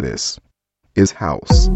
this is house.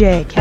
DJ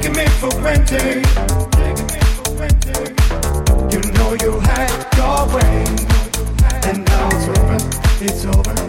taking me for granted. You know you had your way, and now it's over. It's over.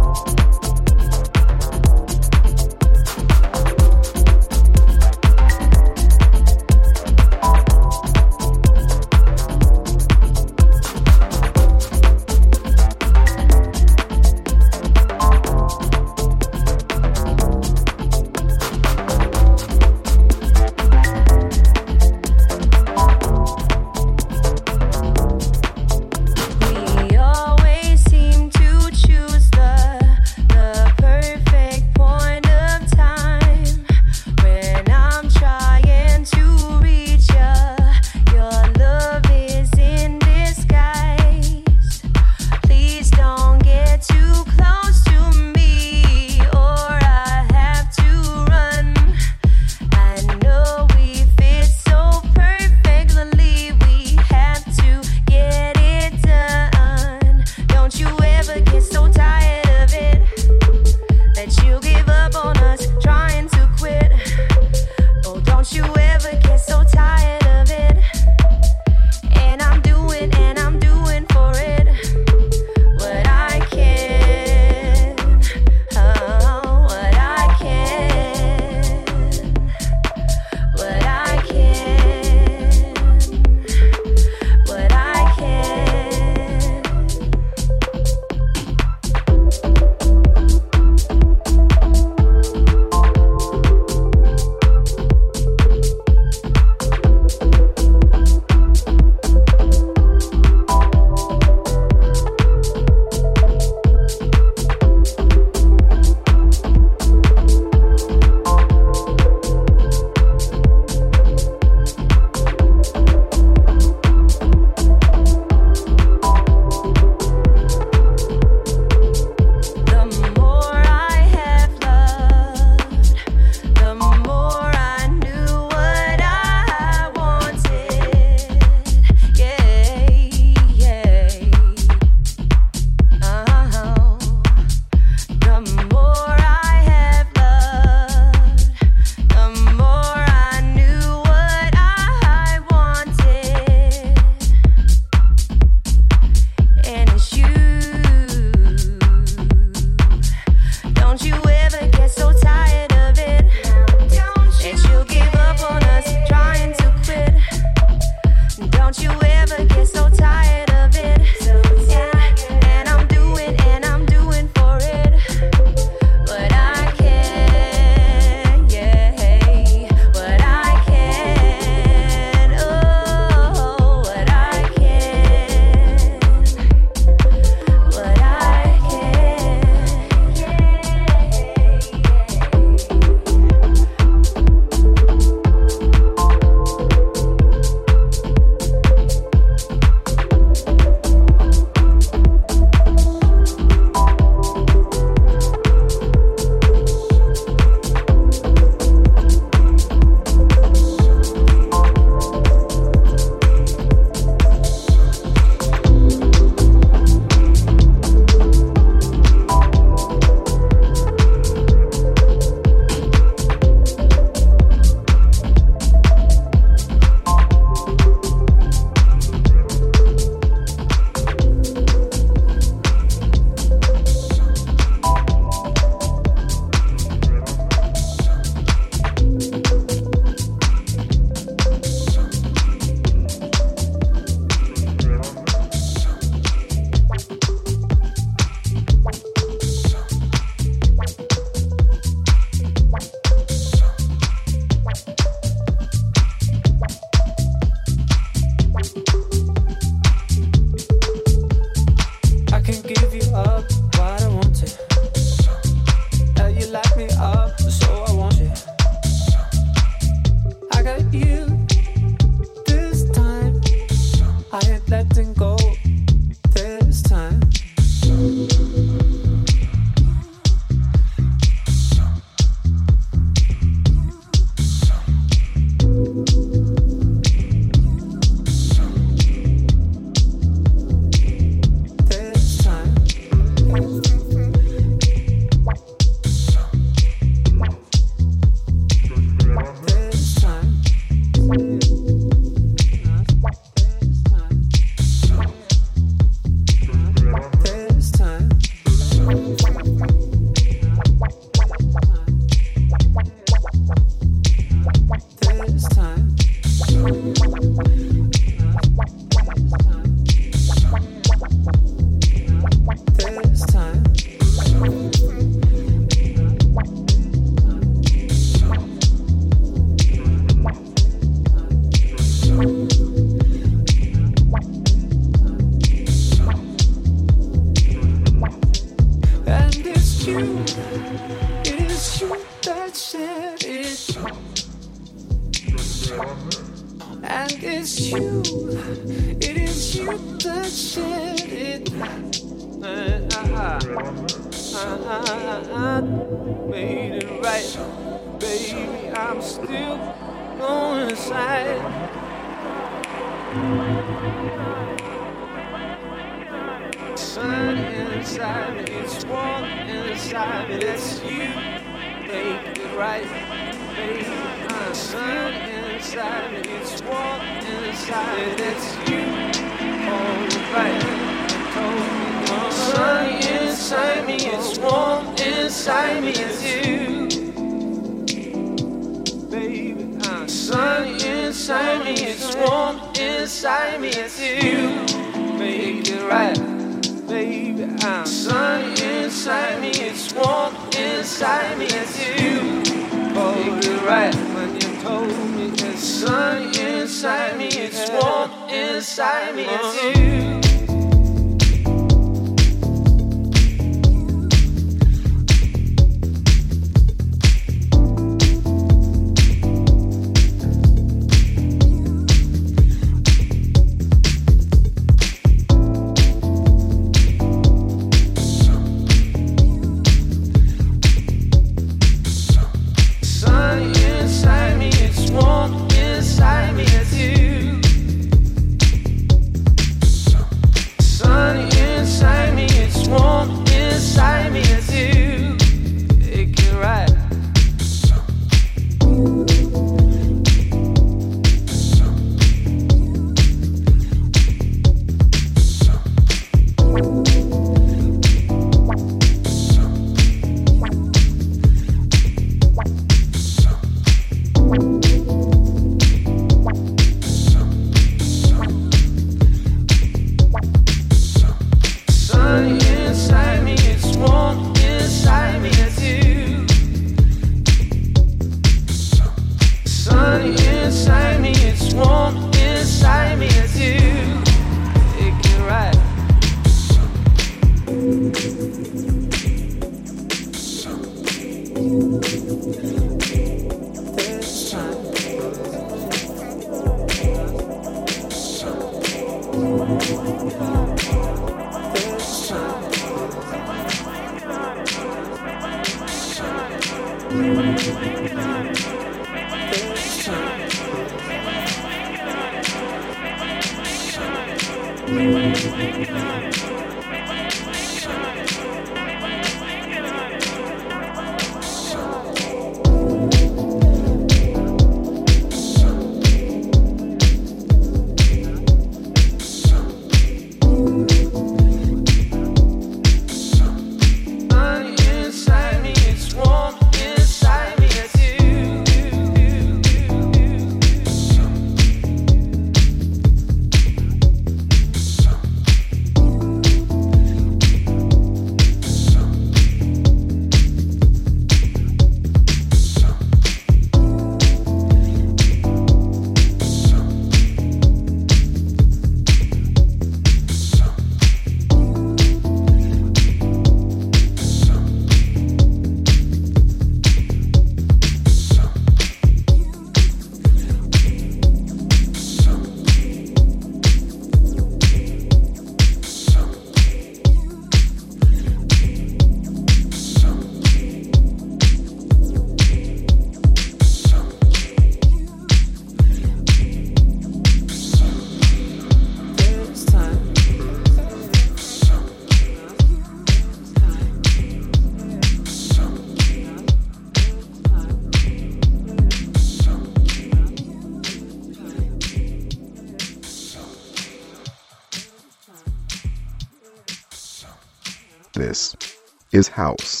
This is house.